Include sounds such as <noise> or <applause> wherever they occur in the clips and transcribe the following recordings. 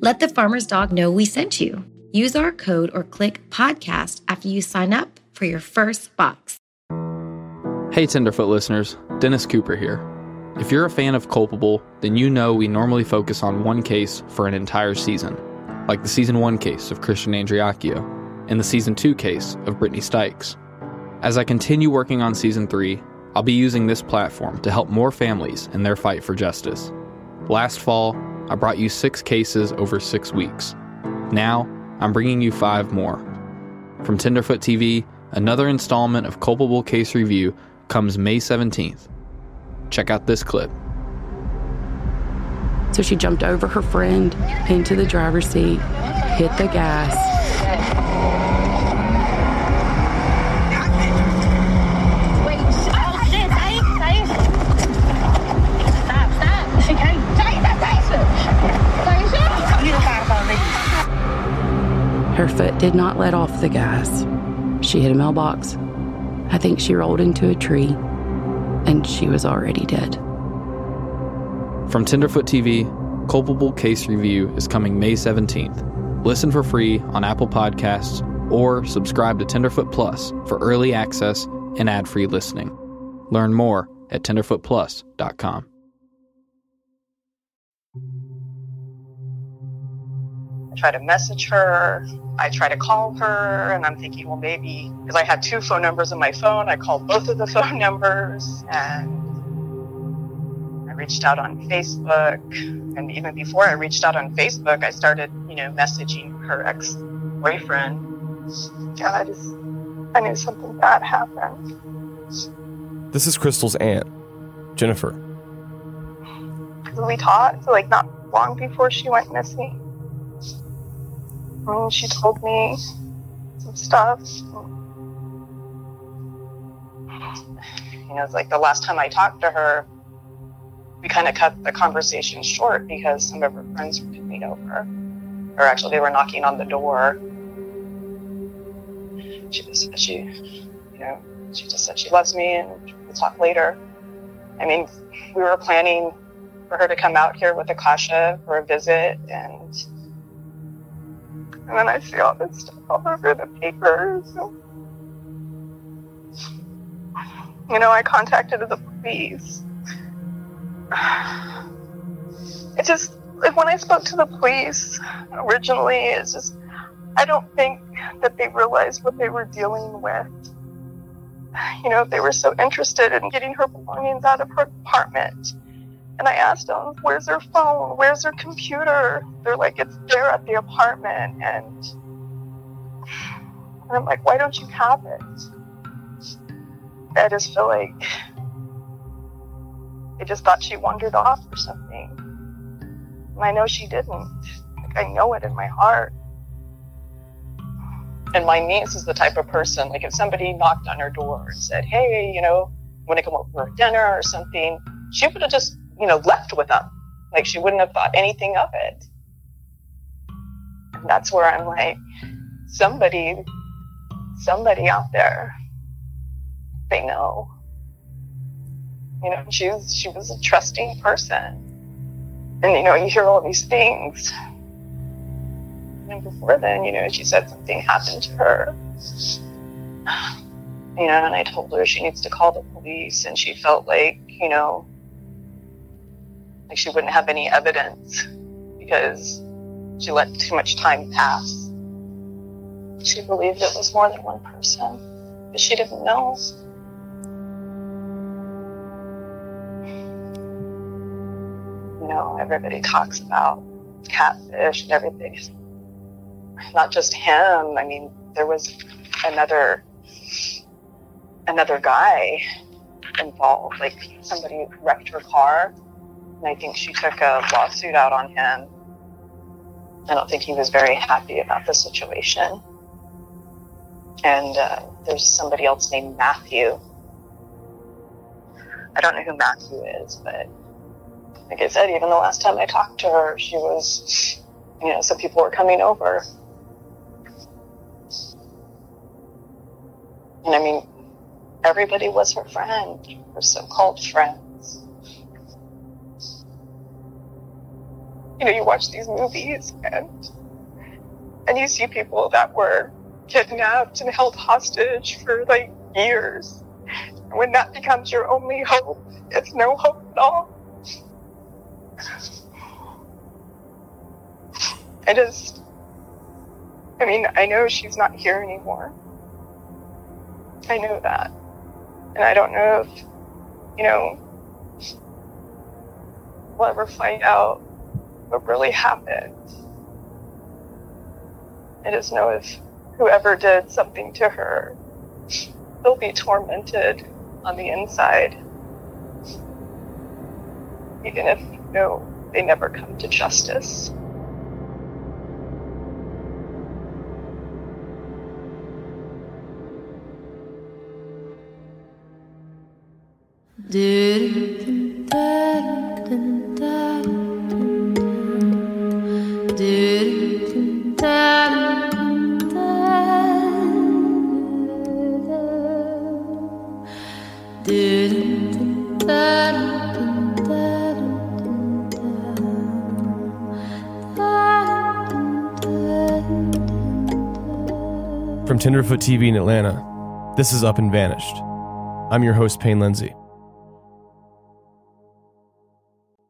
Let the farmer's dog know we sent you. Use our code or click podcast after you sign up for your first box. Hey, Tenderfoot listeners, Dennis Cooper here. If you're a fan of Culpable, then you know we normally focus on one case for an entire season, like the season one case of Christian Andreacchio and the season two case of Brittany Stykes. As I continue working on season three, I'll be using this platform to help more families in their fight for justice. Last fall, I brought you six cases over six weeks. Now, I'm bringing you five more. From Tenderfoot TV, another installment of Culpable Case Review comes May 17th. Check out this clip. So she jumped over her friend into the driver's seat, hit the gas, Her foot did not let off the gas. She hit a mailbox. I think she rolled into a tree, and she was already dead. From Tenderfoot TV, Culpable Case Review is coming May 17th. Listen for free on Apple Podcasts or subscribe to Tenderfoot Plus for early access and ad free listening. Learn more at tenderfootplus.com. try to message her. I try to call her, and I'm thinking, well, maybe because I had two phone numbers on my phone, I called both of the <laughs> phone numbers, and I reached out on Facebook. And even before I reached out on Facebook, I started, you know, messaging her ex boyfriend. Yeah, I just, I knew something bad happened. This is Kristal's aunt, Jennifer. We talked, like, not long before she went missing me. She told me some stuff. You know, it's like the last time I talked to her, we kind of cut the conversation short because some of her friends were coming over. Or actually, they were knocking on the door. She just she, you know, she just said she loves me and we'll talk later. I mean, we were planning for her to come out here with Akasha for a visit and and then I see all this stuff all over the papers. You know, I contacted the police. It just, like, when I spoke to the police originally, it's just, I don't think that they realized what they were dealing with. You know, they were so interested in getting her belongings out of her apartment and I asked them, where's their phone? Where's their computer? They're like, it's there at the apartment. And, and I'm like, why don't you have it? I just feel like they just thought she wandered off or something. And I know she didn't. Like, I know it in my heart. And my niece is the type of person, like if somebody knocked on her door and said, hey, you know, want to come over for dinner or something, she would have just you know, left with them. Like she wouldn't have thought anything of it. And that's where I'm like, somebody, somebody out there, they know. You know, she was, she was a trusting person. And, you know, you hear all these things. And before then, you know, she said something happened to her. <sighs> You know, and I told her she needs to call the police. And she felt like, you know, like she wouldn't have any evidence because she let too much time pass. she believed it was more than one person, but she didn't know. You know, everybody talks about catfish and everything. Not just him. I mean, there was another another guy involved. Like somebody wrecked her car, I think she took a lawsuit out on him. I don't think he was very happy about the situation. And uh, there's somebody else named Matthew. I don't know who Matthew is, but like I said, even the last time I talked to her, she was, you know, some people were coming over. And I mean, everybody was her friend, her so-called friends. You know, you watch these movies and and you see people that were kidnapped and held hostage for like years. When that becomes your only hope, it's no hope at all. I just, I mean, I know she's not here anymore. I know that. And I don't know if, you know, we'll ever find out what really happened. I just know if whoever did something to her, they'll be tormented on the inside. Even if, you know, they never come to justice. From Tenderfoot TV in Atlanta, this is Up and Vanished. I'm your host, Payne Lindsay.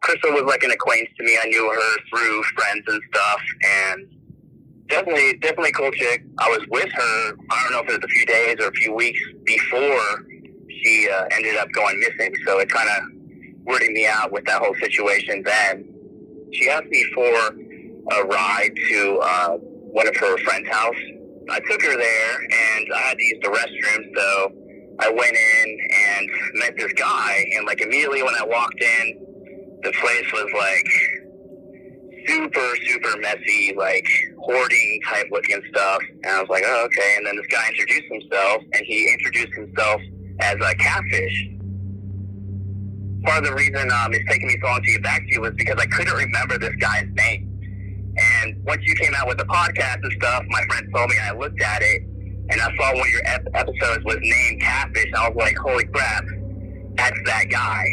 Kristal was like an acquaintance to me. I knew her through friends and stuff, and definitely, definitely cool chick. I was with her. I don't know if it was a few days or a few weeks before she uh, ended up going missing. So it kind of weirded me out with that whole situation. Then she asked me for a ride to uh, one of her friend's house. I took her there, and I had to use the restroom. So I went in and met this guy, and like immediately when I walked in, the place was like super, super messy, like hoarding type looking stuff. And I was like, oh, okay. And then this guy introduced himself, and he introduced himself as a catfish. Part of the reason um, it's taking me so long to get back to you was because I couldn't remember this guy's name. And once you came out with the podcast and stuff, my friend told me, I looked at it, and I saw one of your ep- episodes was named Catfish. I was like, holy crap, that's that guy.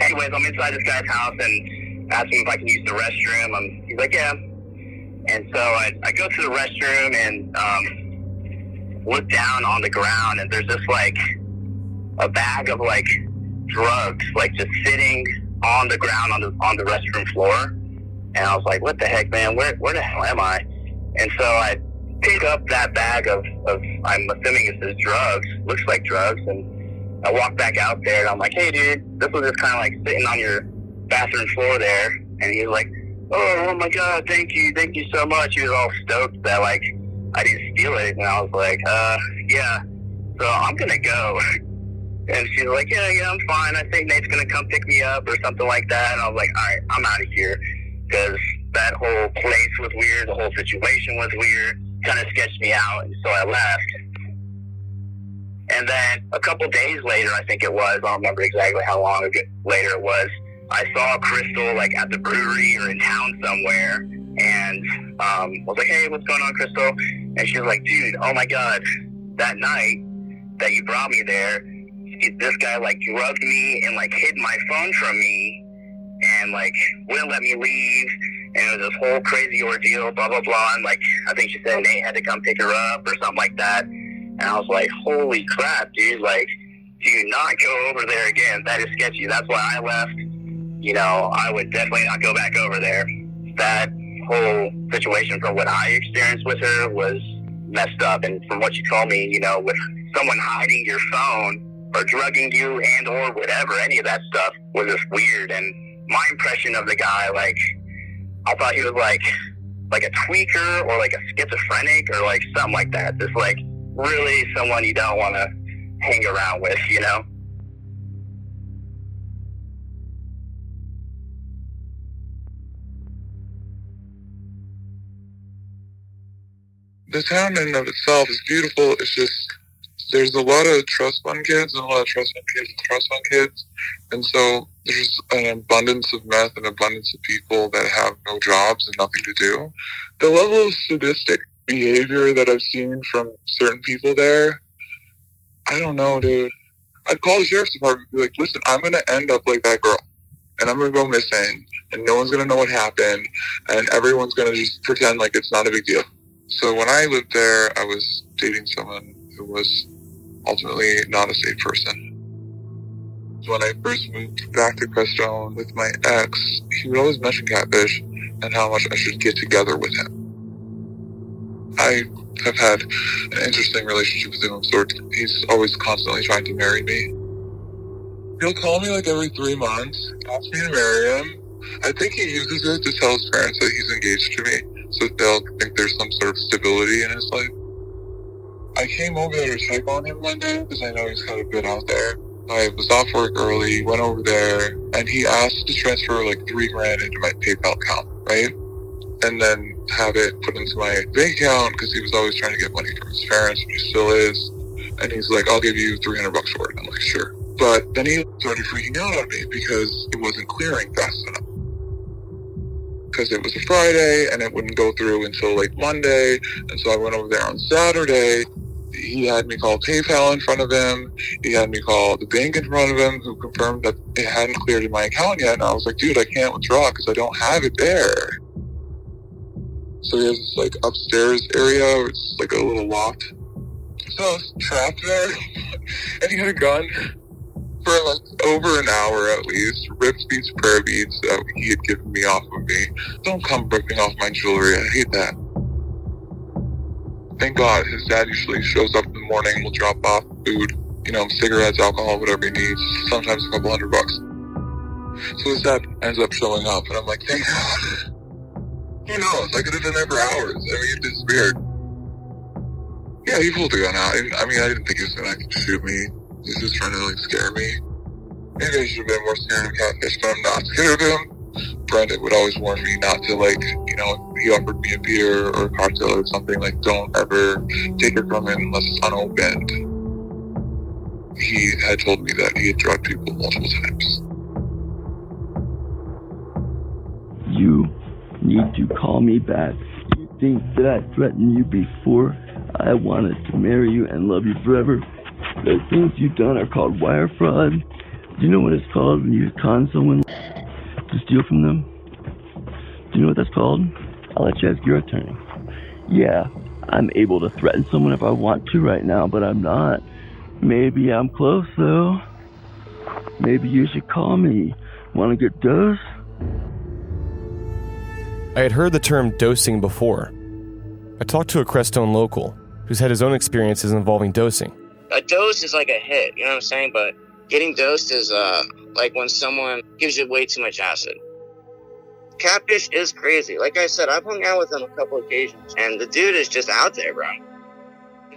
Anyways, I'm inside this guy's house and asked him if I can use the restroom. Um, he's like, yeah. And so I, I go to the restroom and um, look down on the ground, and there's just like a bag of like drugs, like just sitting on the ground on the on the restroom floor. And I was like, what the heck, man? Where where the hell am I? And so I pick up that bag of, of I'm assuming it's drugs, looks like drugs, and I walk back out there and I'm like, hey, dude, this was just kind of like sitting on your bathroom floor there. And he's like, oh, oh my God, thank you, thank you so much. He was all stoked that like I didn't steal it. And I was like, uh, yeah, so I'm going to go. <laughs> And she's like, yeah, yeah, I'm fine. I think Nate's going to come pick me up or something like that. And I was like, all right, I'm out of here. Because that whole place was weird. The whole situation was weird. Kind of sketched me out. And so I left. And then a couple days later, I think it was, I don't remember exactly how long later it was, I saw Kristal like at the brewery or in town somewhere. And um, I was like, hey, what's going on, Kristal? And she was like, dude, oh my God, that night that you brought me there, this guy like drugged me and like hid my phone from me and like wouldn't let me leave. And it was this whole crazy ordeal, blah, blah, blah. And like, I think she said Nate had to come pick her up or something like that. And I was like, holy crap, dude. Like, do not go over there again. That is sketchy. That's why I left. You know, I would definitely not go back over there. That whole situation from what I experienced with her was messed up. And from what you told me, you know, with someone hiding your phone or drugging you and or whatever, any of that stuff was just weird. And my impression of the guy, like, I thought he was like, like a tweaker or like a schizophrenic or like something like that. Just like really someone you don't want to hang around with, you know? the town in and of itself is beautiful. It's just there's a lot of trust fund kids and a lot of trust fund kids and trust fund kids, and so there's an abundance of meth and abundance of people that have no jobs and nothing to do. The level of sadistic behavior that I've seen from certain people there, I don't know, dude. I'd call the sheriff's department and be like, listen, I'm going to end up like that girl. And I'm going to go missing. And no one's going to know what happened. And everyone's going to just pretend like it's not a big deal. So when I lived there, I was dating someone who was ultimately not a safe person. When I first moved back to Crestone with my ex, he would always mention catfish and how much I should get together with him. I have had an interesting relationship with him of sorts. He's always constantly trying to marry me. He'll call me like every three months, ask me to marry him. I think he uses it to tell his parents that he's engaged to me so they'll think there's some sort of stability in his life. I came over there to check on him one day because I know he's kind of been out there. I was off work early, went over there, and he asked to transfer like three grand into my PayPal account, right? And then have it put into my bank account because he was always trying to get money from his parents, which he still is. And he's like, I'll give you 300 bucks for it. I'm like, sure. But then he started freaking out on me because it wasn't clearing fast enough because it was a Friday and it wouldn't go through until like Monday. And so I went over there on Saturday. He had me call PayPal in front of him. He had me call the bank in front of him who confirmed that it hadn't cleared in my account yet. And I was like, dude, I can't withdraw because I don't have it there. So he has this like upstairs area it's like a little loft. So I was trapped there <laughs> and he had a gun for like over an hour at least, ripped these prayer beads that he had given me off of me. Don't come ripping off my jewelry. I hate that. Thank God his dad usually shows up in the morning will drop off food, you know, cigarettes, alcohol, whatever he needs, sometimes a couple hundred bucks. So his dad ends up showing up and I'm like, thank God. Who knows? I could have been there for hours. I mean, it disappeared. Yeah, he pulled the gun out. I mean, I didn't think he was going to shoot me. He's just trying to like scare me. Maybe I should have been more scared of catfish, but I'm not scared of him. Brendan would always warn me not to like, you know, he offered me a beer or a cocktail or something, like don't ever take it from him unless it's unopened. He had told me that he had drugged people multiple times. You need to call me back. You think that I threatened you before? I wanted to marry you and love you forever. The things you've done are called wire fraud. Do you know what it's called when you con someone to steal from them? Do you know what that's called? I'll let you ask your attorney. Yeah, I'm able to threaten someone if I want to right now, but I'm not. Maybe I'm close though. Maybe you should call me. Want to get dosed? I had heard the term dosing before. I talked to a Crestone local who's had his own experiences involving dosing a dose is like a hit, you know what I'm saying? But getting dosed is uh like when someone gives you way too much acid. Catfish is crazy. Like I said, I've hung out with him a couple occasions, and the dude is just out there, bro.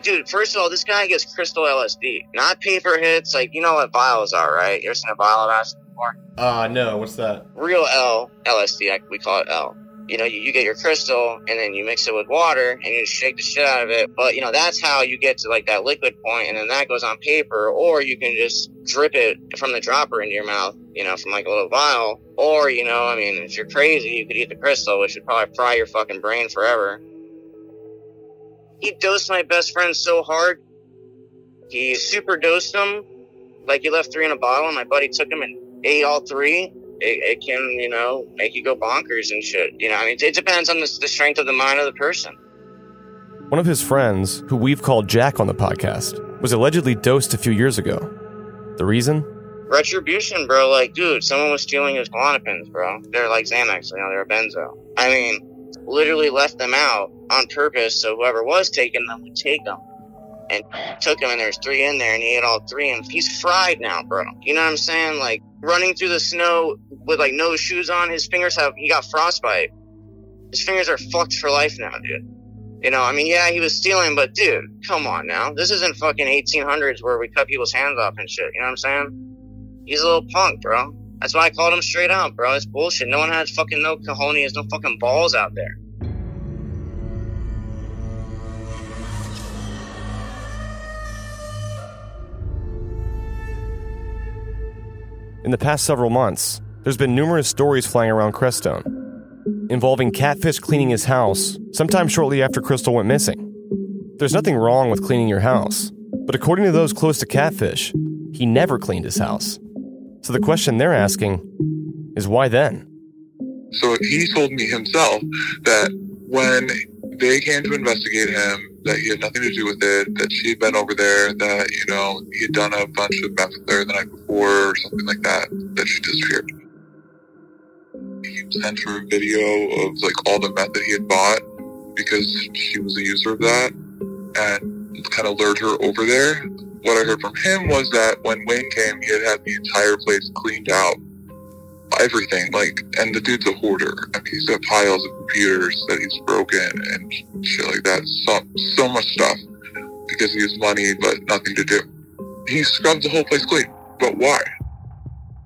Dude, first of all, this guy gets crystal LSD, not paper hits. Like you know what vials are, right? You ever seen a vial of acid before? Uh, no. What's that? Real L LSD. We call it L you know, you, you, get your crystal and then you mix it with water and you shake the shit out of it. But, you know, that's how you get to like that liquid point and then that goes on paper or you can just drip it from the dropper into your mouth, you know, from like a little vial. Or, you know, I mean, if you're crazy, you could eat the crystal, which would probably fry your fucking brain forever. He dosed my best friend so hard. He super dosed him. Like he left three in a bottle and my buddy took him and ate all three it, it can, you know, make you go bonkers and shit. You know, I mean, it depends on the, the strength of the mind of the person. One of his friends, who we've called Jack on the podcast, was allegedly dosed a few years ago. The reason? Retribution, bro. Like, dude, someone was stealing his Klonopins, bro. They're like Xanax, you know, they're a benzo. I mean, literally left them out on purpose so whoever was taking them would take them. And took him, and there's three in there, and he ate all three, and he's fried now, bro. You know what I'm saying? Like running through the snow with like no shoes on, his fingers have he got frostbite. His fingers are fucked for life now, dude. You know, I mean, yeah, he was stealing, but dude, come on now. This isn't fucking 1800s where we cut people's hands off and shit. You know what I'm saying? He's a little punk, bro. That's why I called him straight out, bro. It's bullshit. No one has fucking no cojones, no fucking balls out there. In the past several months, there's been numerous stories flying around Crestone involving Catfish cleaning his house sometime shortly after Kristal went missing. There's nothing wrong with cleaning your house, but according to those close to Catfish, he never cleaned his house. So the question they're asking is why then? So he told me himself that when they came to investigate him, that he had nothing to do with it, that she had been over there, that, you know, he had done a bunch of meth her the night before or something like that, that she disappeared. He sent her a video of like all the meth that he had bought because she was a user of that and kind of lured her over there. What I heard from him was that when Wayne came, he had had the entire place cleaned out everything. Like, and the dude's a hoarder. I mean, he's got piles of computers that he's broken and shit like that. So, so much stuff because he has money but nothing to do. He scrubbed the whole place clean. But why?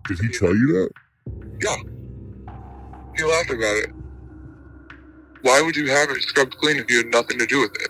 Did he tell you that? Yeah. He laughed about it. Why would you have it scrubbed clean if you had nothing to do with it?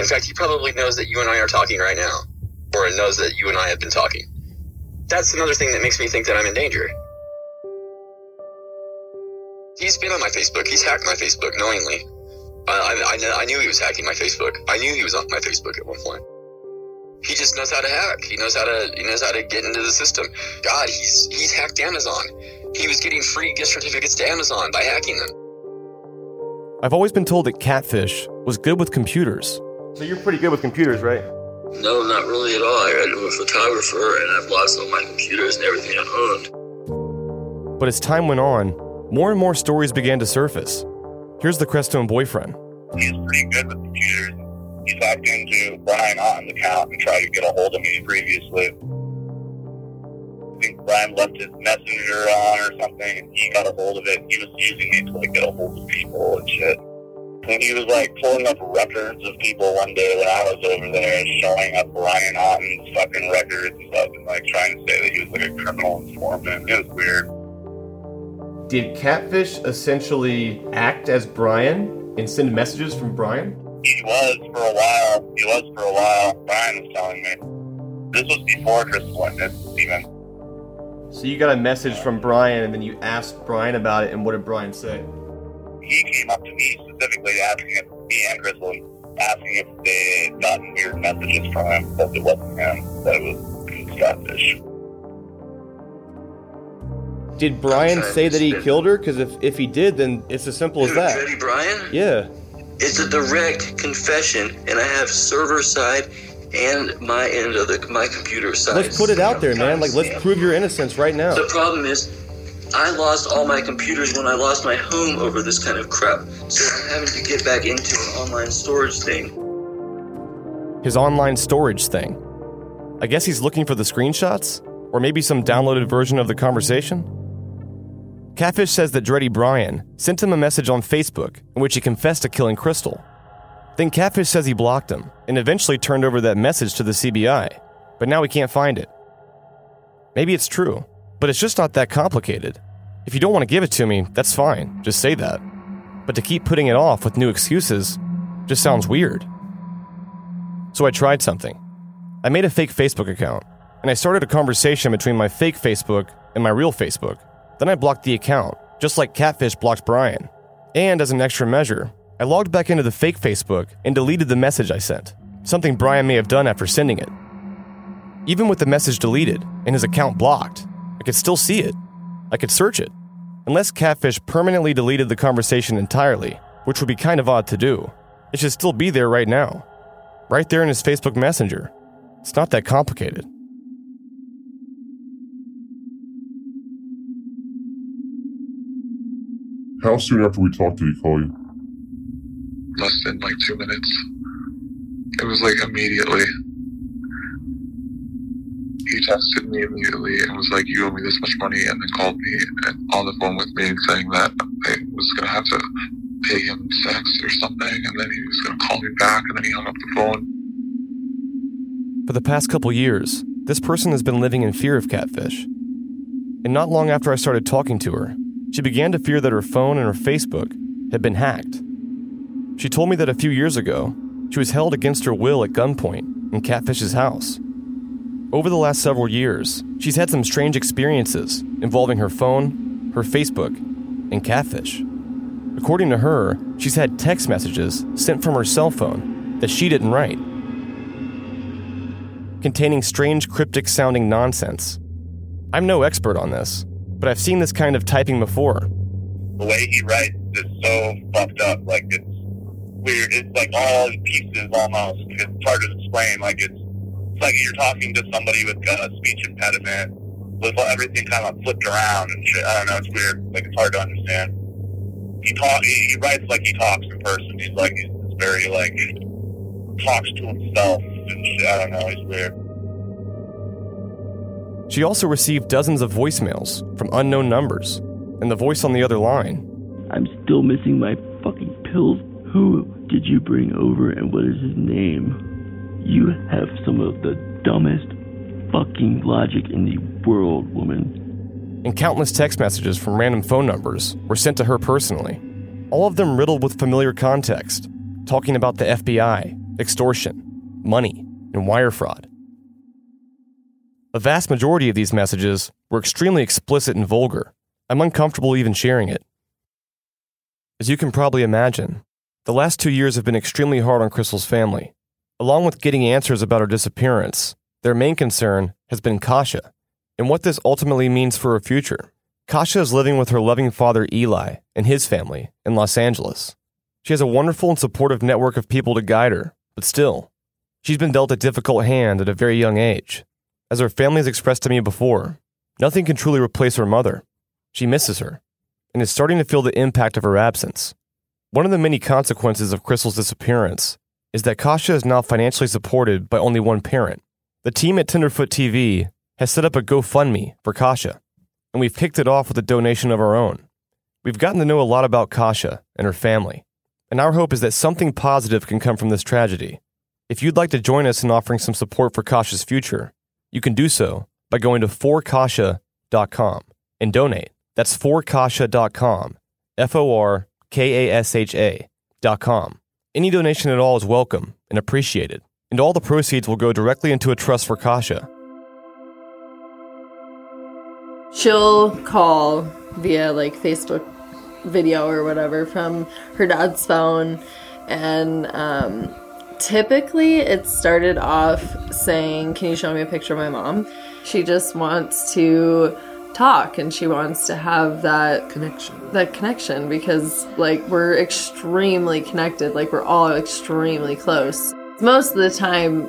In fact, he probably knows that you and I are talking right now, or knows that you and I have been talking that's another thing that makes me think that I'm in danger. He's been on my Facebook. He's hacked my Facebook knowingly. I, I, I, knew he was hacking my Facebook. I knew he was on my Facebook at one point. He just knows how to hack. He knows how to he knows how to get into the system. God, he's he's hacked Amazon. He was getting free gift certificates to Amazon by hacking them. I've always been told that Catfish was good with computers. So you're pretty good with computers, right? No, not really at all. I'm a photographer and I've lost all my computers and everything I owned. But as time went on, more and more stories began to surface. Here's the Crestone boyfriend. He's pretty good with computers. He's hacked into Brian Otten's account and tried to get a hold of me previously. I think Brian left his messenger on or something, and he got a hold of it. He was using it to like get a hold of people and shit. And he was like pulling up records of people one day when I was over there, showing up Brian Otten's fucking records and stuff, and like trying to say that he was like a criminal informant. It was weird. Did Catfish essentially act as Brian and send messages from Brian? He was for a while. He was for a while. Brian was telling me. This was before Kristal witness even. So you got a message from Brian and then you asked Brian about it, and what did Brian say? He came up to me specifically asking if me and Kristal asking if they had gotten weird messages from him, that it wasn't him, that it was Catfish. Did Brian say that he killed her? Because if, if he did, then it's as simple as that. Freddie Bryan? Yeah. It's a direct confession, and I have server side and my end of the my computer side. Let's put it out there, man. Like, let's prove your innocence right now. The problem is, I lost all my computers when I lost my home over this kind of crap. So I'm having to get back into an online storage thing. His online storage thing. I guess he's looking for the screenshots? Or maybe some downloaded version of the conversation? Catfish says that Dreddy Bryan sent him a message on Facebook in which he confessed to killing Kristal. Then Catfish says he blocked him and eventually turned over that message to the CBI, but now he can't find it. Maybe it's true, but it's just not that complicated. If you don't want to give it to me, that's fine, just say that. But to keep putting it off with new excuses just sounds weird. So I tried something. I made a fake Facebook account, and I started a conversation between my fake Facebook and my real Facebook. Then I blocked the account, just like Catfish blocked Brian. And as an extra measure, I logged back into the fake Facebook and deleted the message I sent, something Brian may have done after sending it. Even with the message deleted and his account blocked, I could still see it. I could search it. Unless Catfish permanently deleted the conversation entirely, which would be kind of odd to do, it should still be there right now. Right there in his Facebook Messenger. It's not that complicated. How soon after we talked did he call you? Less than like two minutes. It was like immediately. He texted me immediately and was like, You owe me this much money, and then called me on the phone with me saying that I was gonna have to pay him sex or something, and then he was gonna call me back, and then he hung up the phone. For the past couple years, this person has been living in fear of Catfish. And not long after I started talking to her, she began to fear that her phone and her Facebook had been hacked. She told me that a few years ago, she was held against her will at gunpoint in Catfish's house. Over the last several years, she's had some strange experiences involving her phone, her Facebook, and Catfish. According to her, she's had text messages sent from her cell phone that she didn't write, containing strange cryptic sounding nonsense. I'm no expert on this, but I've seen this kind of typing before. The way he writes is so fucked up. Like it's weird. It's like all pieces almost. It's hard to explain. Like it's, it's like you're talking to somebody with a speech impediment with everything kind of flipped around and shit. I don't know. It's weird. Like it's hard to understand. He talk. He, he writes like he talks in person. He's like he's very like talks to himself and shit. I don't know. He's weird. She also received dozens of voicemails from unknown numbers, and the voice on the other line. I'm still missing my fucking pills. Who did you bring over and what is his name? You have some of the dumbest fucking logic in the world, woman. And countless text messages from random phone numbers were sent to her personally, all of them riddled with familiar context, talking about the FBI, extortion, money, and wire fraud. A vast majority of these messages were extremely explicit and vulgar. I'm uncomfortable even sharing it. As you can probably imagine, the last two years have been extremely hard on Kristal's family. Along with getting answers about her disappearance, their main concern has been Kasha and what this ultimately means for her future. Kasha is living with her loving father Eli and his family in Los Angeles. She has a wonderful and supportive network of people to guide her, but still, She's been dealt a difficult hand at a very young age. As her family has expressed to me before, nothing can truly replace her mother. She misses her and is starting to feel the impact of her absence. One of the many consequences of Kristal's disappearance is that Kasha is now financially supported by only one parent. The team at Tenderfoot TV has set up a GoFundMe for Kasha, and we've kicked it off with a donation of our own. We've gotten to know a lot about Kasha and her family, and our hope is that something positive can come from this tragedy. If you'd like to join us in offering some support for Kasha's future, you can do so by going to forkasha.com and donate. That's forkasha.com, F O R K A S H A.com. Any donation at all is welcome and appreciated, and all the proceeds will go directly into a trust for Kasha. She'll call via like Facebook video or whatever from her dad's phone, and um, typically it started off saying, Can you show me a picture of my mom? She just wants to talk and she wants to have that connection. that connection because like we're extremely connected like we're all extremely close. Most of the time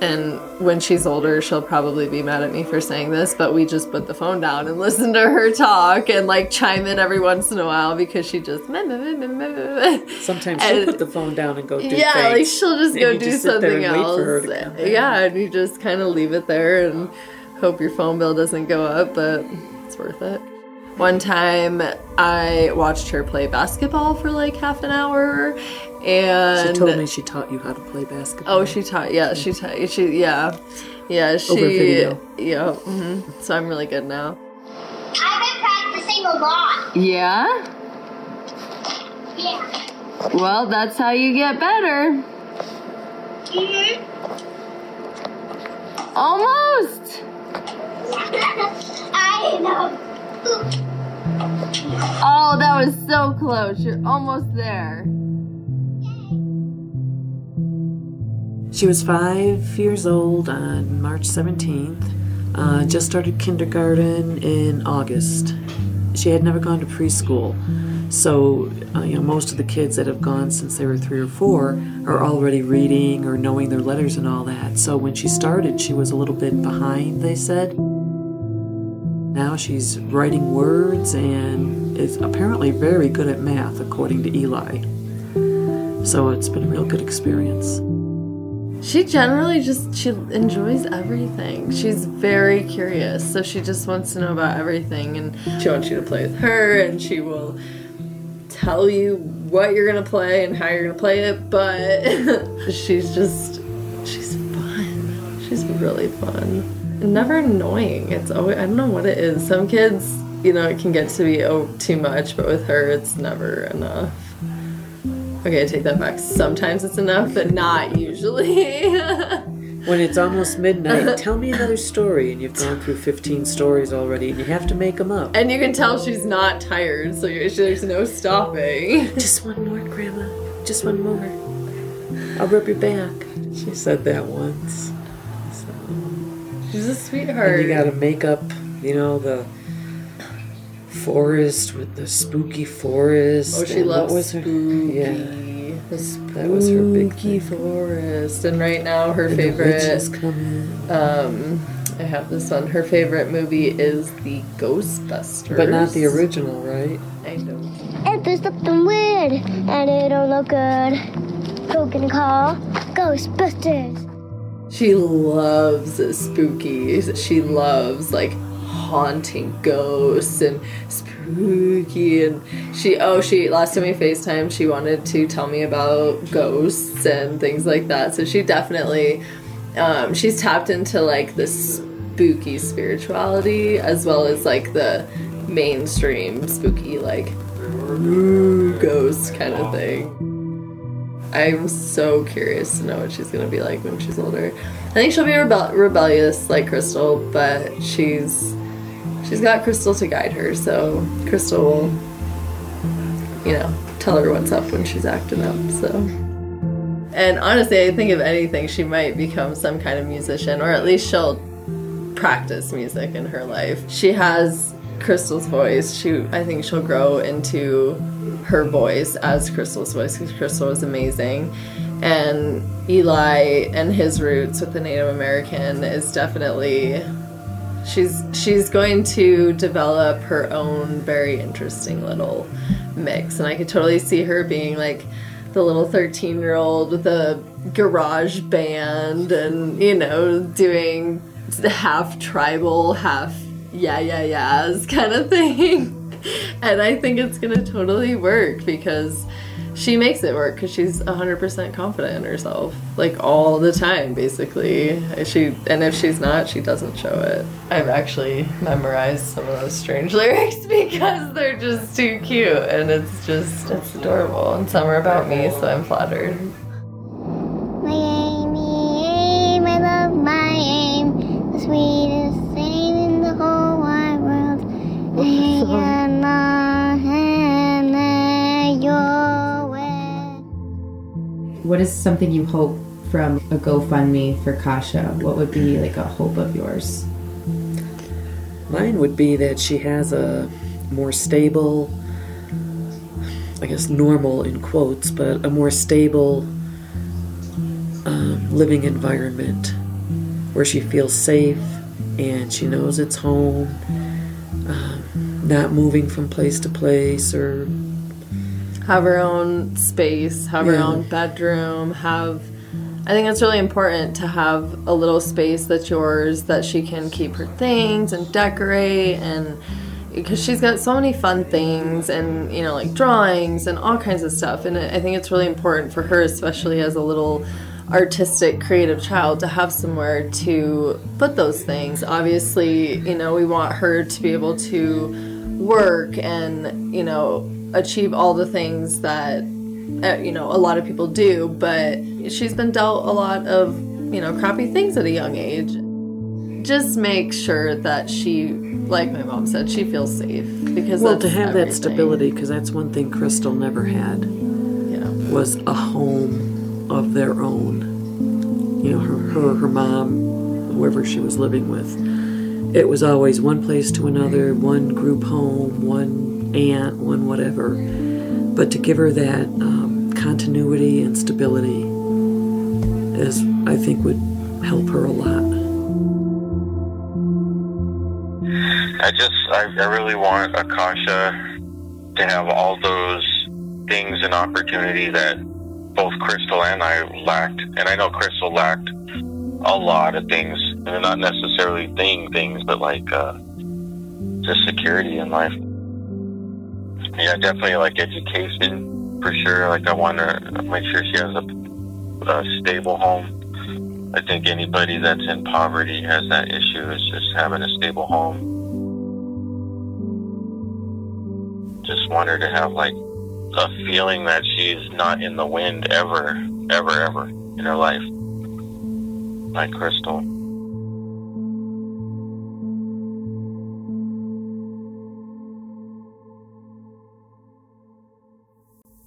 and when she's older she'll probably be mad at me for saying this but we just put the phone down and <laughs> listen to her talk and like chime in every once in a while because she just sometimes she'll put the phone down and go do yeah things, like she'll just and go do just something else for her to come back. yeah and you just kind of leave it there and hope your phone bill doesn't go up but it's worth it one time i watched her play basketball for like half an hour and she told me she taught you how to play basketball Oh, she taught. Yeah, she taught. She yeah, yeah. She Over video. yeah. hmm So I'm really good now. I've been practicing a lot. Yeah. Yeah. Well, that's how you get better. Mm-hmm. Almost. I know. Oh, that was so close. You're almost there. She was five years old on March 17th. Uh, just started kindergarten in August. She had never gone to preschool, so uh, you know most of the kids that have gone since they were three or four are already reading or knowing their letters and all that. So when she started, she was a little bit behind. They said. Now she's writing words and is apparently very good at math, according to Eli. So it's been a real good experience. She generally just she enjoys everything. She's very curious, so she just wants to know about everything and she wants you to play with her and she will tell you what you're to play and how you're to play it, but <laughs> she's just she's fun. She's really fun. Never annoying. It's always I don't know what it is. Some kids, you know, it can get to be oh, too much, but with her it's never enough. Okay, I take that back. Sometimes it's enough, but not usually. <laughs> When it's almost midnight, <laughs> tell me another story, and you've gone through 15 stories already, and you have to make them up. and you can tell she's not tired, so there's no stopping. <laughs> Just one more, Grandma. Just one more. I'll rub your back. She said that once. So. She's a sweetheart. And you gotta make up, you know, the forest with the spooky forest. Oh, she and loves what was her, spooky. Yeah. The That was her big spooky forest. And right now, her And favorite. Um, I have this one. Her favorite movie is the Ghostbusters, But not the original, right? I know. If there's something weird and it don't look good, who can call Ghostbusters? She loves spooky. She loves like haunting ghosts and spooky and she oh she last time we FaceTime she wanted to tell me about ghosts and things like that. So she definitely um, she's tapped into like the spooky spirituality as well as like the mainstream spooky like ghost kind of thing. I'm so curious to know what she's gonna be like when she's older. I think she'll be rebel- rebellious like Kristal, but she's she's got Kristal to guide her, so Kristal will, you know, tell her what's up when she's acting up. So, and honestly, I think if anything, she might become some kind of musician, or at least she'll practice music in her life. She has Kristal's voice. She, I think, she'll grow into her voice as Kristal's voice because Kristal was amazing. And Eli and his roots with the Native American is definitely she's she's going to develop her own very interesting little mix and I could totally see her being like the little 13 year old with a garage band and you know doing half tribal half yeah yeah yeahs <laughs> kind of thing. And I think it's gonna totally work because she makes it work because she's 100% confident in herself like all the time basically. She and if she's not she doesn't show it. I've actually memorized some of those strange <laughs> lyrics because they're just too cute and it's just it's adorable. And some are about me so i'm flattered. My Amy, aim, I love my aim, the sweetest What is something you hope from a GoFundMe for Kasha? What would be like a hope of yours? Mine would be that she has a more stable, I guess normal in quotes, but a more stable um, living environment where she feels safe and she knows it's home, um, not moving from place to place or have her own space, have her Yeah. own bedroom, have I think it's really important to have a little space that's yours that she can keep her things and decorate and because she's got so many fun things and you know like drawings and all kinds of stuff and I think it's really important for her especially as a little artistic creative child to have somewhere to put those things obviously you know we want her to be able to work and you know achieve all the things that uh, you know a lot of people do but she's been dealt a lot of you know crappy things at a young age. Just make sure that she like my mom said she feels safe because well to have that stability because that's one thing Kristal never had was a home of their own. You know her, her her mom whoever she was living with it was always one place to another one group home one aunt one whatever but to give her that um, continuity and stability is i think would help her a lot I just, I, I really want Akasha to have all those things and opportunity that both Kristal and I lacked. And I know Kristal lacked a lot of things. And not necessarily thing things, but like uh, just security in life. Yeah, definitely like education for sure. Like I want to make sure she has a, a stable home. I think anybody that's in poverty has that issue. Is just having a stable home. Just want her to have like a feeling that she's not in the wind ever, ever, ever in her life. Like Kristal.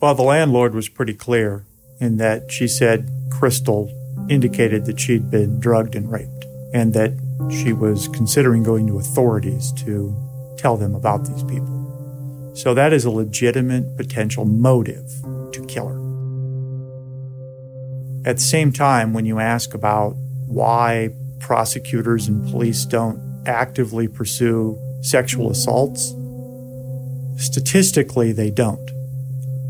Well, the landlord was pretty clear in that she said Kristal indicated that she'd been drugged and raped and that she was considering going to authorities to tell them about these people. So that is a legitimate potential motive to kill her. At the same time, when you ask about why prosecutors and police don't actively pursue sexual assaults, statistically, they don't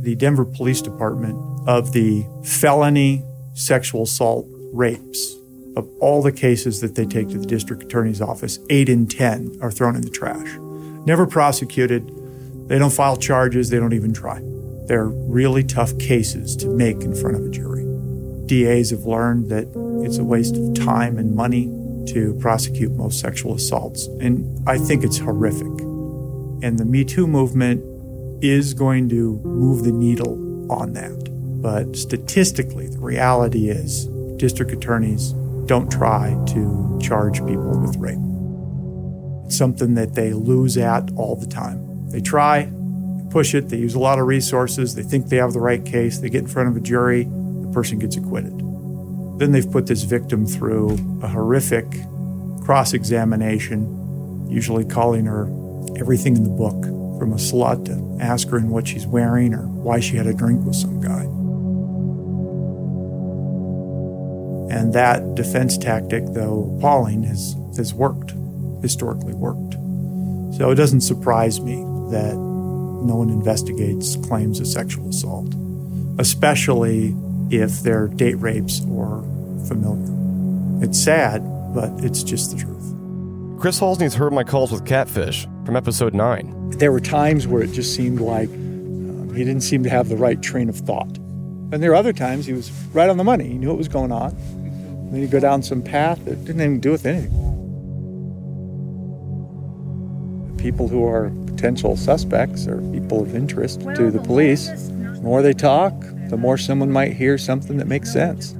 the Denver Police Department of the felony sexual assault rapes of all the cases that they take to the district attorney's office, eight in 10 are thrown in the trash. Never prosecuted. They don't file charges. They don't even try. They're really tough cases to make in front of a jury. DAs have learned that it's a waste of time and money to prosecute most sexual assaults. And I think it's horrific. And the Me Too movement is going to move the needle on that. But statistically, the reality is district attorneys don't try to charge people with rape. It's something that they lose at all the time. They try, push it, they use a lot of resources, they think they have the right case, they get in front of a jury, the person gets acquitted. Then they've put this victim through a horrific cross examination, usually calling her everything in the book from a slut to ask her in what she's wearing or why she had a drink with some guy. And that defense tactic, though appalling, has, has worked, historically worked. So it doesn't surprise me that no one investigates claims of sexual assault, especially if they're date rapes or familiar. It's sad, but it's just the truth. Chris Halsey's heard my calls with Catfish from episode 9. There were times where it just seemed like um, he didn't seem to have the right train of thought. And there were other times he was right on the money. He knew what was going on. And then he'd go down some path that didn't even do with anything. People who are potential suspects or people of interest to the police. The more they talk, the more someone might hear something that makes sense.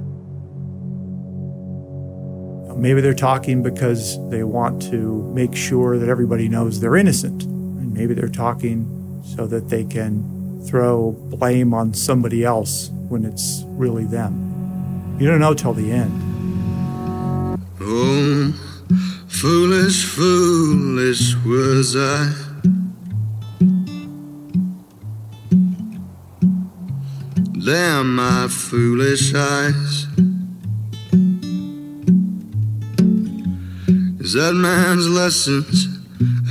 Maybe they're talking because they want to make sure that everybody knows they're innocent. Maybe they're talking so that they can throw blame on somebody else when it's really them. You don't know till the end. Oh, foolish, foolish was I. Damn my foolish eyes. Is that man's lessons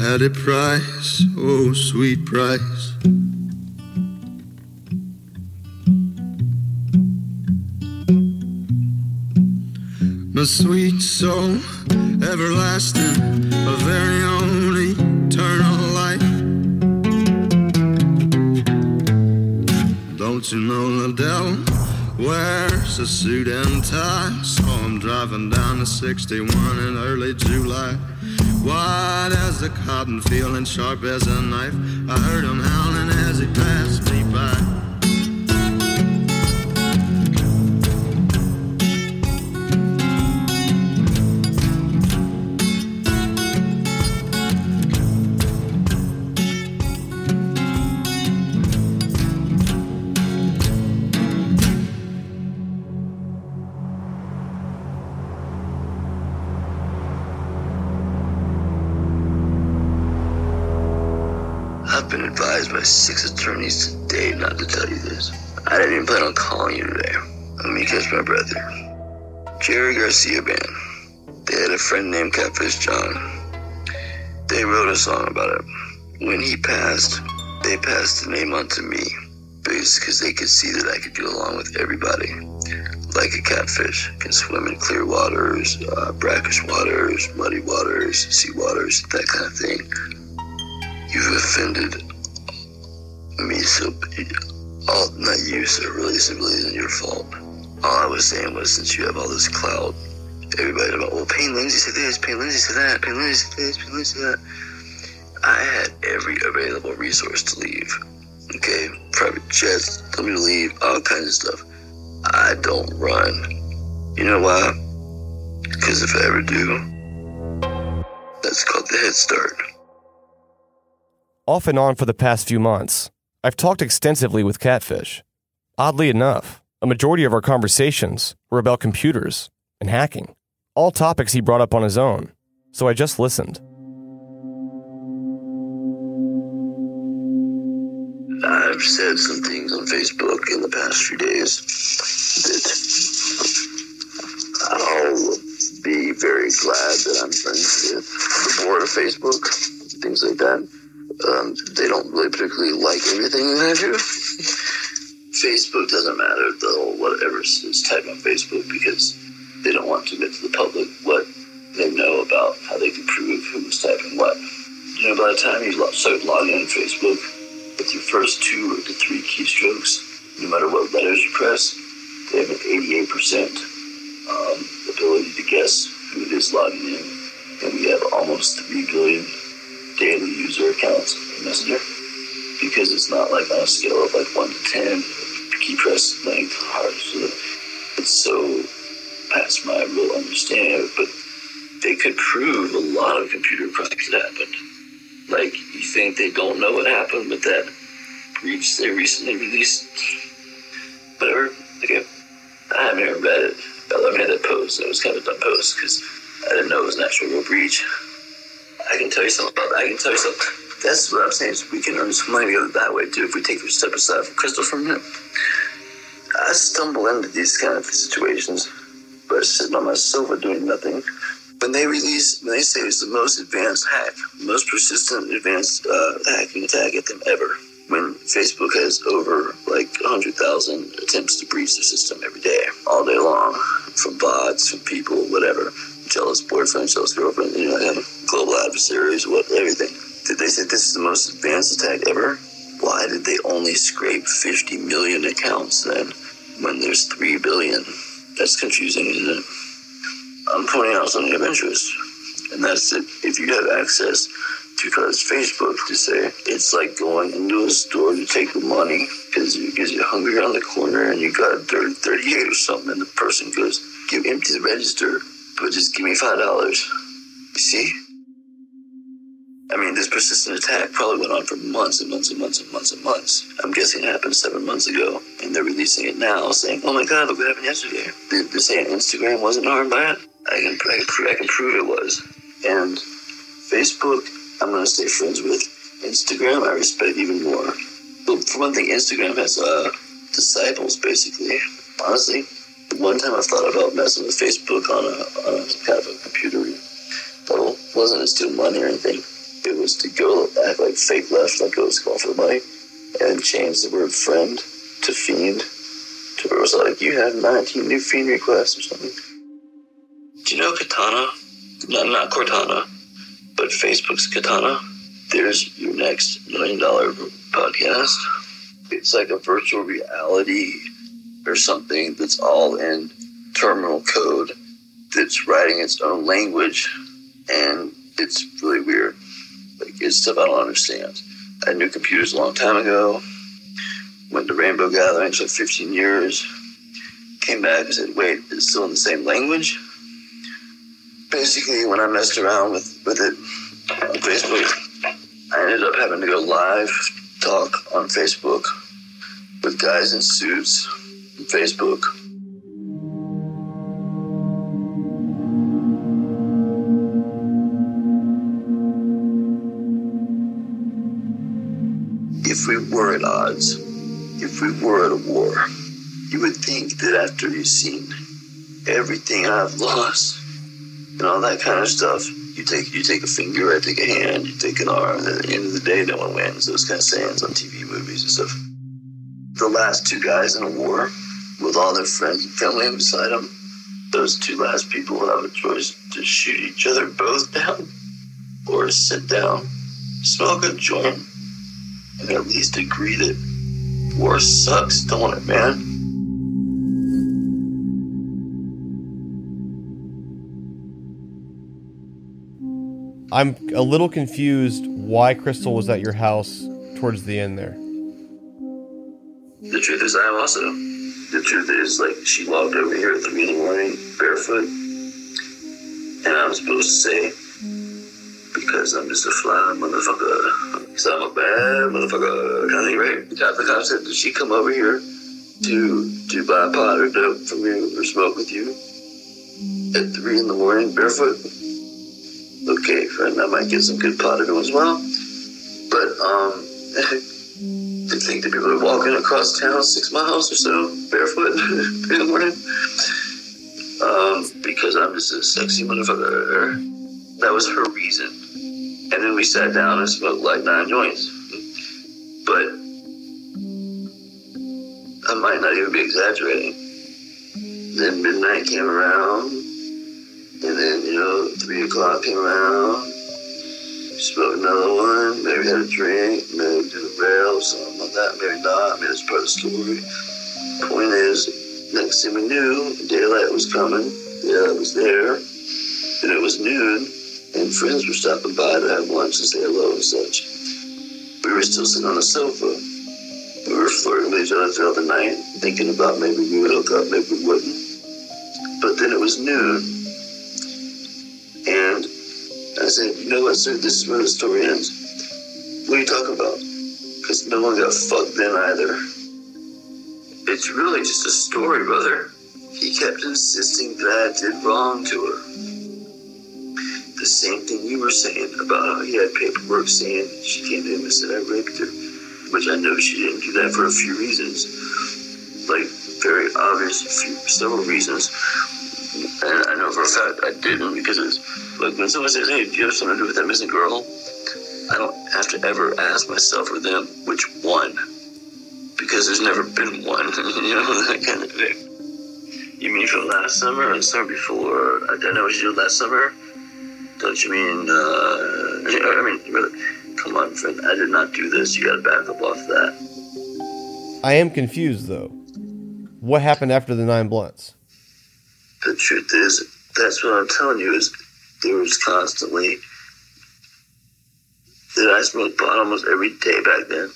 at a price? Oh, sweet price. My sweet soul, everlasting, a very own eternal life. Don't you know Liddell wears a suit and tie? Saw him driving down the 61 in early July. White as a cotton field and sharp as a knife. I heard him howling as he passed me by. My brother. Jerry Garcia Band. They had a friend named Catfish John. They wrote a song about it. When he passed, they passed the name on to me. Because they could see that I could get along with everybody. Like a catfish, can swim in clear waters, uh, brackish waters, muddy waters, sea waters, that kind of thing. You've offended me, so all not you, so really, isn't your fault. All I was saying was, since you have all this clout, everybody about, oh, well, Payne Lindsay said this, Payne Lindsay said that, Payne Lindsay said this, Payne Lindsay said that. I had every available resource to leave. Okay, private jets, told me to leave, all kinds of stuff. I don't run. You know why? Because if I ever do, that's called the Head Start. Off and on for the past few months, I've talked extensively with Catfish. Oddly enough, a majority of our conversations were about computers and hacking, all topics he brought up on his own, so I just listened. I've said some things on Facebook in the past few days that I'll be very glad that I'm friends with the board of Facebook, things like that. Um, they don't really particularly like everything that I do. Facebook doesn't matter though, whatever is typed on Facebook because they don't want to admit to the public what they know about how they can prove who was typing what. You know, by the time you start logging on Facebook with your first two or three keystrokes, no matter what letters you press, they have an 88% um, ability to guess who it is logging in. And we have almost 3 billion daily user accounts in Messenger because it's not like on a scale of like 1 to 10 key press length hard. So it's so past my real understanding. But they could prove a lot of computer crimes happened. Like, you think they don't know what happened with that breach they recently released? Whatever. Okay. I haven't even read it. I haven't had that post. It was kind of a dumb post because I didn't know it was an actual real breach. I can tell you something about that. I can tell you something. That's what I'm saying. Is we can earn some money that way too if we take a step aside from Kristal for a minute. I stumble into these kind of situations but I sitting on my sofa doing nothing. When they release, when they say it's the most advanced hack, most persistent advanced uh, hacking attack at them ever, when Facebook has over like 100,000 attempts to breach the system every day, all day long, from bots, from people, whatever, jealous boyfriend, jealous girlfriend, you know, global adversaries, what, everything. Did they say this is the most advanced attack ever? Why did they only scrape 50 million accounts then when there's 3 billion? That's confusing, isn't it? I'm pointing out something of interest, and that's that if you have access to cause Facebook to say it's like going into a store to take the money because you, cause you're hungry around the corner and you got 30, 38 or something, and the person goes, give empty the register, but just give me $5. You see? I mean, this persistent attack probably went on for months and months and months and months and months. I'm guessing it happened seven months ago, and they're releasing it now, saying, "Oh my God, look what happened yesterday." They're, saying Instagram wasn't harmed by it. I can, I can, prove, I can prove it was. And Facebook, I'm gonna stay friends with. Instagram, I respect even more. But for one thing, Instagram has uh, disciples, basically. Honestly, one time I thought about messing with Facebook on a, on a kind of a computer level. wasn't to steal money or anything. It was to go act like fake left, like go to school for money, and change the word friend to fiend. To where it was like, you have 19 new fiend requests or something. Do you know Katana? Not, not Cortana, but Facebook's Katana. There's your next million dollar podcast. It's like a virtual reality or something that's all in terminal code that's writing its own language and it's really weird. Like it's stuff I don't understand. I knew computers a long time ago. Went to Rainbow Gatherings for 15 years. Came back and said, "Wait, it's still in the same language." Basically, when I messed around with with it on Facebook, I ended up having to go live talk on Facebook with guys in suits on Facebook. If we were at odds, if we were at a war, you would think that after you've seen everything I've lost and all that kind of stuff, you take you take a finger, I take a hand, you take an arm, at the end of the day, no one wins. Those kind of sayings on TV movies and stuff. The last two guys in a war, with all their friends and family beside them, those two last people will have a choice to shoot each other both down or sit down, smoke a joint, and at least agree that war sucks, don't it, man? I'm a little confused why Kristal was at your house towards the end there. The truth is, I am also. The truth is, like, she walked over here at 3 in the morning, barefoot, and I'm supposed to say, because I'm just a fly motherfucker, because I'm a bad motherfucker, kind of thing, right? The cop, the cop said, did she come over here to, to buy pot or dope from you or smoke with you at 3 in the morning, barefoot? Okay, friend, I might get some good pot of it as well. But, um, <laughs> to think that people are walking across town six miles or so barefoot <laughs> in the morning um, because I'm just a sexy motherfucker. That was her reason. And then we sat down and smoked like nine joints. But I might not even be exaggerating. Then midnight came around, and then, you know, three o'clock came around. Smoked another one, maybe had a drink, maybe did a rail, something like that, maybe not, maybe it's part of the story. Point is, next thing we knew, daylight was coming, yeah, it was there, and it was noon, and friends were stopping by to have lunch and say hello and such. We were still sitting on the sofa. We were flirting with each other throughout the night, thinking about maybe we would hook up, maybe we wouldn't. But then it was noon, and I said, you know what, sir, this is where the story ends. What are you talking about? Because no one got fucked then either. It's really just a story, brother. He kept insisting that I did wrong to her. The same thing you were saying about how he had paperwork saying she came to him and said I raped her. Which I know she didn't do that for a few reasons. Like, very obvious, few, several reasons. And I know for a fact I didn't because it's like when someone says, "Hey, do you have something to do with that missing girl?" I don't have to ever ask myself or them which one, because there's never been one. <laughs> you know that kind of thing. You mean from last summer the summer before? I, I know what you did last summer. Don't you mean? Uh, <laughs> I mean, really, come on, friend. I did not do this. You got to back up off that. I am confused though. What happened after the nine blunts? The truth is, that's what I'm telling you. Is there was constantly did I smoke pot almost every day back then.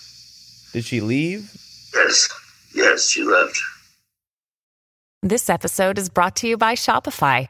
Did she leave? Yes, yes, she left. This episode is brought to you by Shopify.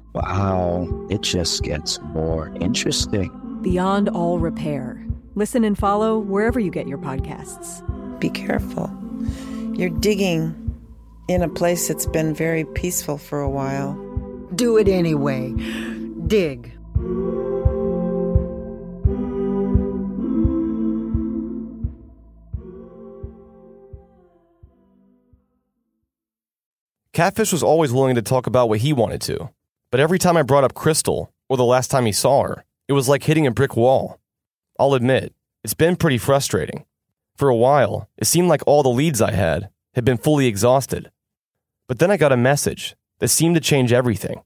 Wow, it just gets more interesting. Beyond All Repair. Listen and follow wherever you get your podcasts. Be careful. You're digging in a place that's been very peaceful for a while. Do it anyway. Dig. Catfish was always willing to talk about what he wanted to. But every time I brought up Kristal, or the last time he saw her, it was like hitting a brick wall. I'll admit, it's been pretty frustrating. For a while, it seemed like all the leads I had had been fully exhausted. But then I got a message that seemed to change everything.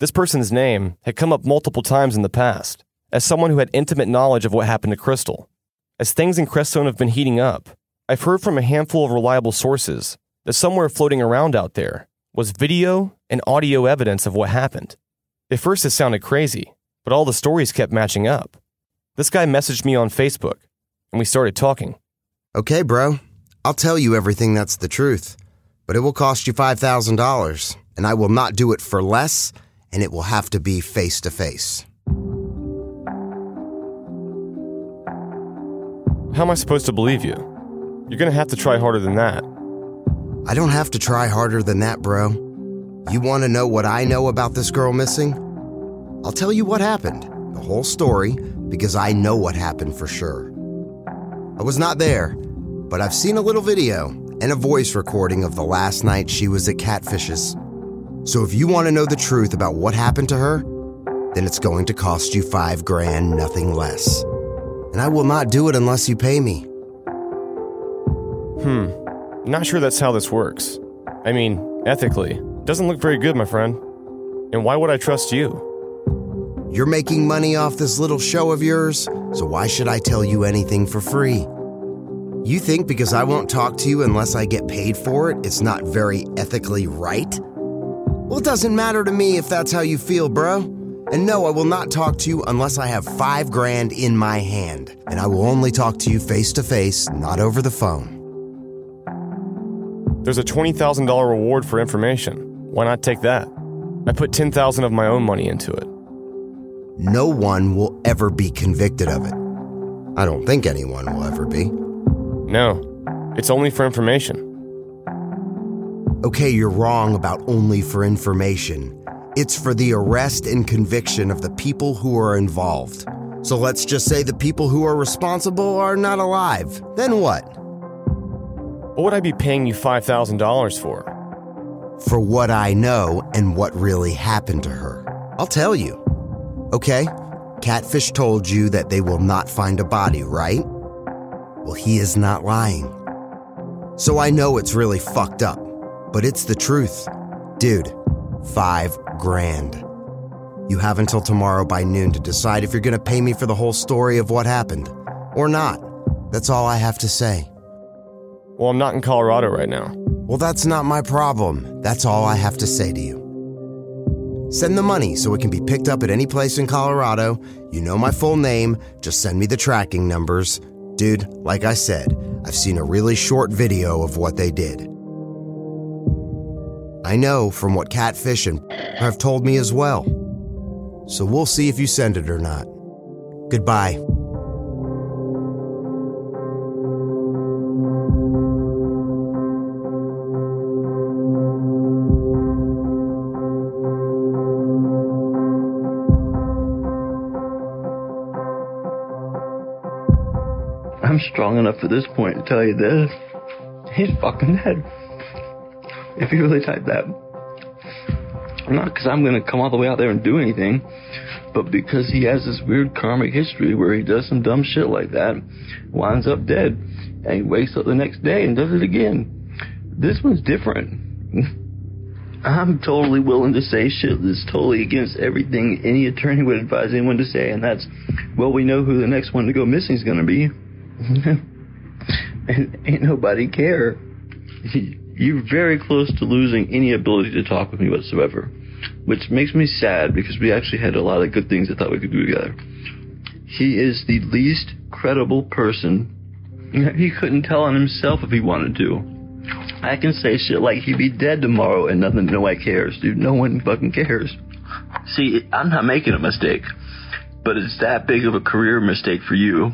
This person's name had come up multiple times in the past as someone who had intimate knowledge of what happened to Kristal. As things in Crestone have been heating up, I've heard from a handful of reliable sources that somewhere floating around out there was video and audio evidence of what happened. At first, it sounded crazy, but all the stories kept matching up. This guy messaged me on Facebook, and we started talking. Okay, bro. I'll tell you everything that's the truth, but it will cost you $5,000, and I will not do it for less, and it will have to be face to face. How am I supposed to believe you? You're gonna have to try harder than that. I don't have to try harder than that, bro. You want to know what I know about this girl missing? I'll tell you what happened, the whole story, because I know what happened for sure. I was not there, but I've seen a little video and a voice recording of the last night she was at Catfish's. So if you want to know the truth about what happened to her, then it's going to cost you five grand, nothing less. And I will not do it unless you pay me. Hmm. Not sure that's how this works. I mean, ethically, doesn't look very good, my friend. And why would I trust you? You're making money off this little show of yours, so why should I tell you anything for free? You think because I won't talk to you unless I get paid for it, it's not very ethically right? Well, it doesn't matter to me if that's how you feel, bro. And no, I will not talk to you unless I have five grand in my hand. And I will only talk to you face to face, not over the phone. There's a $20,000 reward for information. Why not take that? I put 10,000 of my own money into it. No one will ever be convicted of it. I don't think anyone will ever be. No, it's only for information. Okay, you're wrong about only for information. It's for the arrest and conviction of the people who are involved. So let's just say the people who are responsible are not alive. Then what? What would I be paying you $5,000 for? For what I know and what really happened to her. I'll tell you. Okay, Catfish told you that they will not find a body, right? Well, he is not lying. So I know it's really fucked up, but it's the truth. Dude, five grand. You have until tomorrow by noon to decide if you're going to pay me for the whole story of what happened or not. That's all I have to say. Well, I'm not in Colorado right now. Well, that's not my problem. That's all I have to say to you. Send the money so it can be picked up at any place in Colorado. You know my full name. Just send me the tracking numbers. Dude, like I said, I've seen a really short video of what they did. I know from what Catfish and have told me as well. So we'll see if you send it or not. Goodbye. Strong enough at this point to tell you this. He's fucking dead. If you really type that. Not because I'm going to come all the way out there and do anything, but because he has this weird karmic history where he does some dumb shit like that, winds up dead, and he wakes up the next day and does it again. This one's different. <laughs> I'm totally willing to say shit that's totally against everything any attorney would advise anyone to say, and that's, well, we know who the next one to go missing is going to be. <laughs> and ain't nobody care. <laughs> You're very close to losing any ability to talk with me whatsoever, which makes me sad because we actually had a lot of good things I thought we could do together. He is the least credible person. <laughs> He couldn't tell on himself if he wanted to. I can say shit like he'd be dead tomorrow and nothing, no one cares, dude. No one fucking cares. See, I'm not making a mistake, but it's that big of a career mistake for you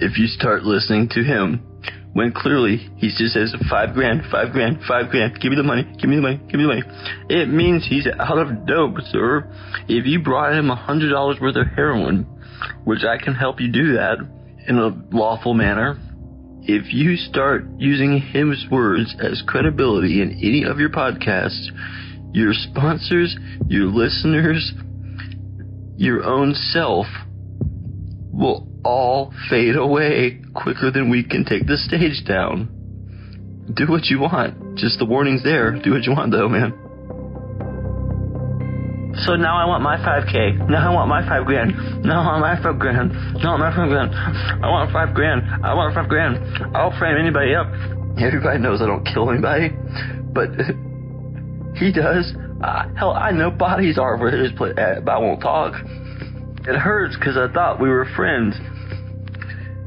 if you start listening to him when clearly he just says five grand, five grand, five grand, give me the money, give me the money, give me the money. It means he's out of dope, sir. If you brought him a hundred dollars worth of heroin, which I can help you do that in a lawful manner, if you start using his words as credibility in any of your podcasts, your sponsors, your listeners, your own self will all fade away quicker than we can take the stage down. Do what you want. Just the warning's there. Do what you want, though, man. So now I want my 5K. Now I want my 5 grand. Now I want my 5 grand. Now I want my 5 grand. I want 5 grand. I want 5 grand. I'll frame anybody up. Everybody knows I don't kill anybody. But <laughs> he does. Uh, hell, I know bodies are where his place, but I won't talk. It hurts because I thought we were friends.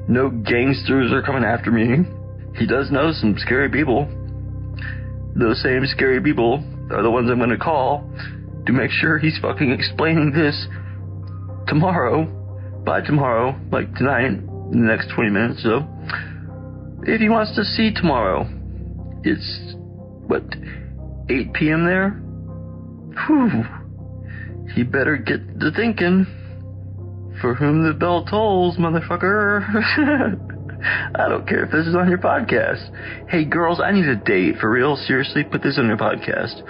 No gangsters are coming after me. He does know some scary people. Those same scary people are the ones I'm going to call to make sure he's fucking explaining this tomorrow, by tomorrow, like tonight, in the next 20 minutes. So, if he wants to see tomorrow, it's, what, 8 p.m. there? Whew. He better get to thinking. For whom the bell tolls, motherfucker. <laughs> I don't care if this is on your podcast. Hey, girls, I need a date. For real? Seriously? Put this on your podcast.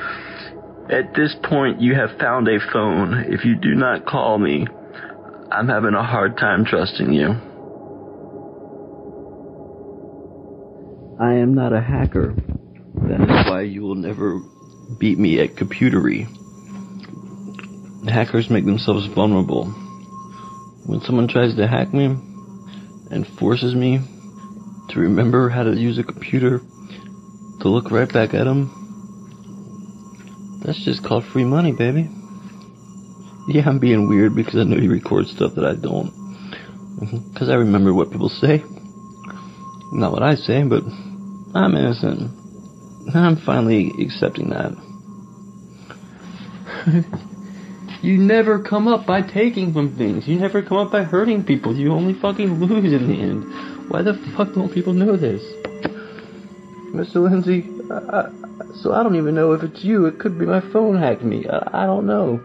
At this point, you have found a phone. If you do not call me, I'm having a hard time trusting you. I am not a hacker. That is why you will never beat me at computery. Hackers make themselves vulnerable. When someone tries to hack me and forces me to remember how to use a computer to look right back at them, that's just called free money, baby. Yeah, I'm being weird because I know you record stuff that I don't. <laughs> Because I remember what people say. Not what I say, but I'm innocent. I'm finally accepting that. <laughs> you never come up by taking from things. You never come up by hurting people. You only fucking lose in the end. Why the fuck don't people know this? Mr. Lindsay, I, I, so I don't even know if it's you. It could be my phone hacked me. I, I don't know.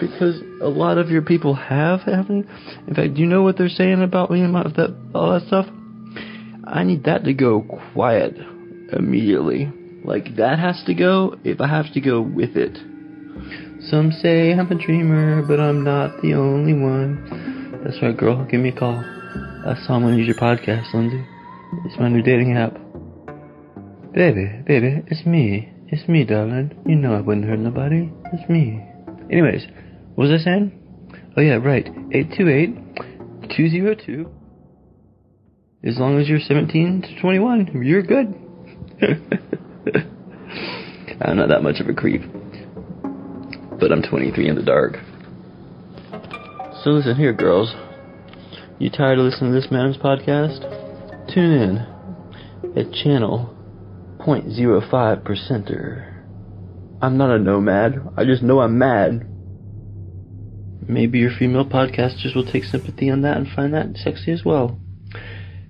Because a lot of your people have me. In fact, do you know what they're saying about me and my, that, all that stuff? I need that to go quiet immediately. Like, that has to go if I have to go with it. Some say I'm a dreamer, but I'm not the only one. That's right, girl. Give me a call. How I'm gonna use your podcast, Lindsay. It's my new dating app. Baby, baby, it's me. It's me, darling. You know I wouldn't hurt nobody. It's me. Anyways, What was I saying? Oh yeah, right. 828-202. As long as you're 17 to 21, you're good. <laughs> I'm not that much of a creep. But I'm 23 in the dark. So listen here, girls. You tired of listening to this Madam's podcast? Tune in at channel 0.05 percenter. I'm not a nomad. I just know I'm mad. Maybe your female podcasters will take sympathy on that and find that sexy as well.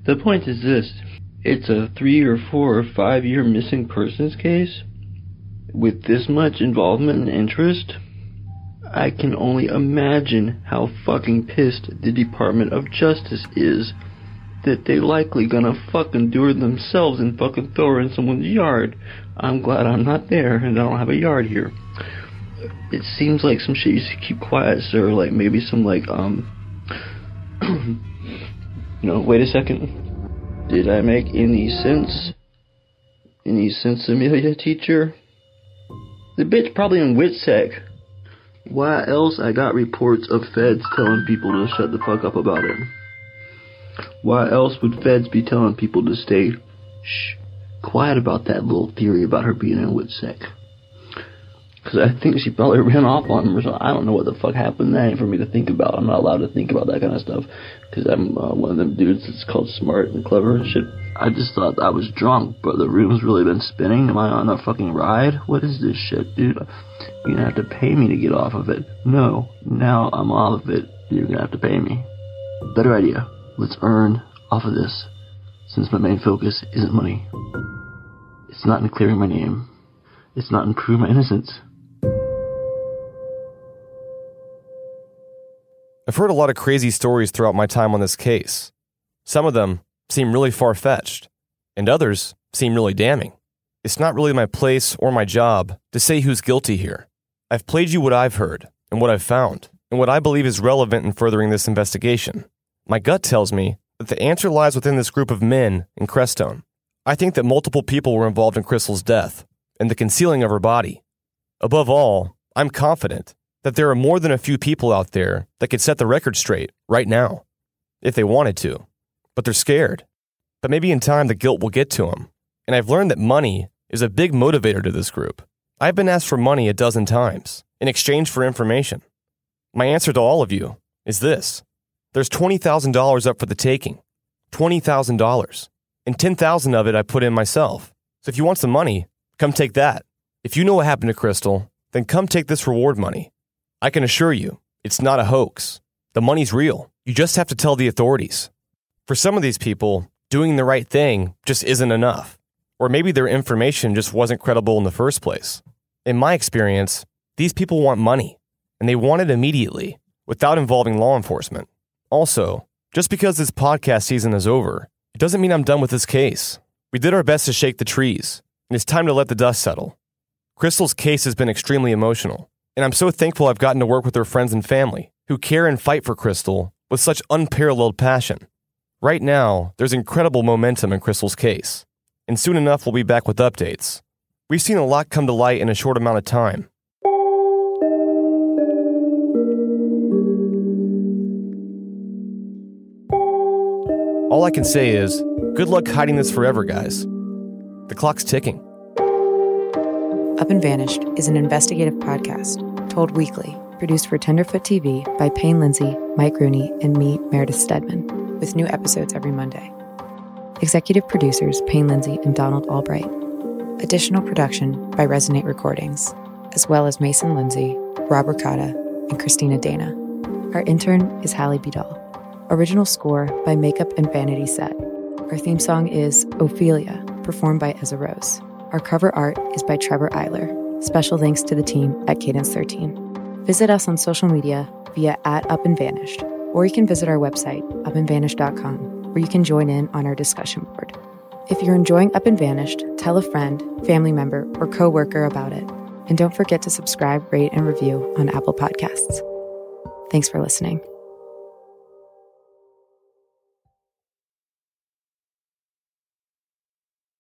The point is this it's a three or four or five year missing persons case with this much involvement and interest. I can only imagine how fucking pissed the Department of Justice is that they likely gonna fucking do it themselves and fucking throw her in someone's yard. I'm glad I'm not there and I don't have a yard here. It seems like some shit you should keep quiet, sir. Like maybe some like um, <clears throat> no. Wait a second. Did I make any sense? Any sense, Amelia, teacher? The bitch probably in WITSEC. Why else I got reports of feds telling people to shut the fuck up about it? Why else would feds be telling people to stay shh, quiet about that little theory about her being in WITSEC? Because I think she probably <laughs> ran off on him or something. I don't know what the fuck happened. That ain't for me to think about. I'm not allowed to think about that kind of stuff. Because I'm uh, one of them dudes that's called smart and clever and shit. I just thought I was drunk, but the room's really been spinning. Am I on a fucking ride? What is this shit, dude? You're gonna have to pay me to get off of it. No, now I'm off of it. You're gonna have to pay me. Better idea. Let's earn off of this. Since my main focus isn't money. It's not in clearing my name. It's not in proving my innocence. I've heard a lot of crazy stories throughout my time on this case. Some of them seem really far fetched, and others seem really damning. It's not really my place or my job to say who's guilty here. I've played you what I've heard and what I've found, and what I believe is relevant in furthering this investigation. My gut tells me that the answer lies within this group of men in Crestone. I think that multiple people were involved in Kristal's death and the concealing of her body. Above all, I'm confident that there are more than a few people out there that could set the record straight right now, if they wanted to, but they're scared. But maybe in time the guilt will get to them. And I've learned that money is a big motivator to this group. I've been asked for money a dozen times in exchange for information. My answer to all of you is this there's $20,000 up for the taking. $20,000. And 10,000 of it I put in myself. So if you want some money, come take that. If you know what happened to Kristal, then come take this reward money. I can assure you, it's not a hoax. The money's real. You just have to tell the authorities. For some of these people, doing the right thing just isn't enough. Or maybe their information just wasn't credible in the first place. In my experience, these people want money, and they want it immediately, without involving law enforcement. Also, just because this podcast season is over, it doesn't mean I'm done with this case. We did our best to shake the trees, and it's time to let the dust settle. Kristal's case has been extremely emotional, and I'm so thankful I've gotten to work with her friends and family who care and fight for Kristal with such unparalleled passion. Right now, there's incredible momentum in Kristal's case, and soon enough we'll be back with updates. We've seen a lot come to light in a short amount of time. All I can say is, good luck hiding this forever, guys. The clock's ticking. Up and Vanished is an investigative podcast told weekly, produced for Tenderfoot TV by Payne Lindsay, Mike Rooney, and me, Meredith Stedman, with new episodes every Monday. Executive producers Payne Lindsay and Donald Albright. Additional production by Resonate Recordings, as well as Mason Lindsay, Rob Ricotta, and Christina Dana. Our intern is Hallie Bidal. Original score by Makeup and Vanity Set. Our theme song is Ophelia, performed by Ezra Rose. Our cover art is by Trevor Eiler. Special thanks to the team at Cadence 13. Visit us on social media via at Up and Vanished, or you can visit our website, upandvanished.com, where you can join in on our discussion board. If you're enjoying Up and Vanished, tell a friend, family member, or coworker about it. And don't forget to subscribe, rate, and review on Apple Podcasts. Thanks for listening.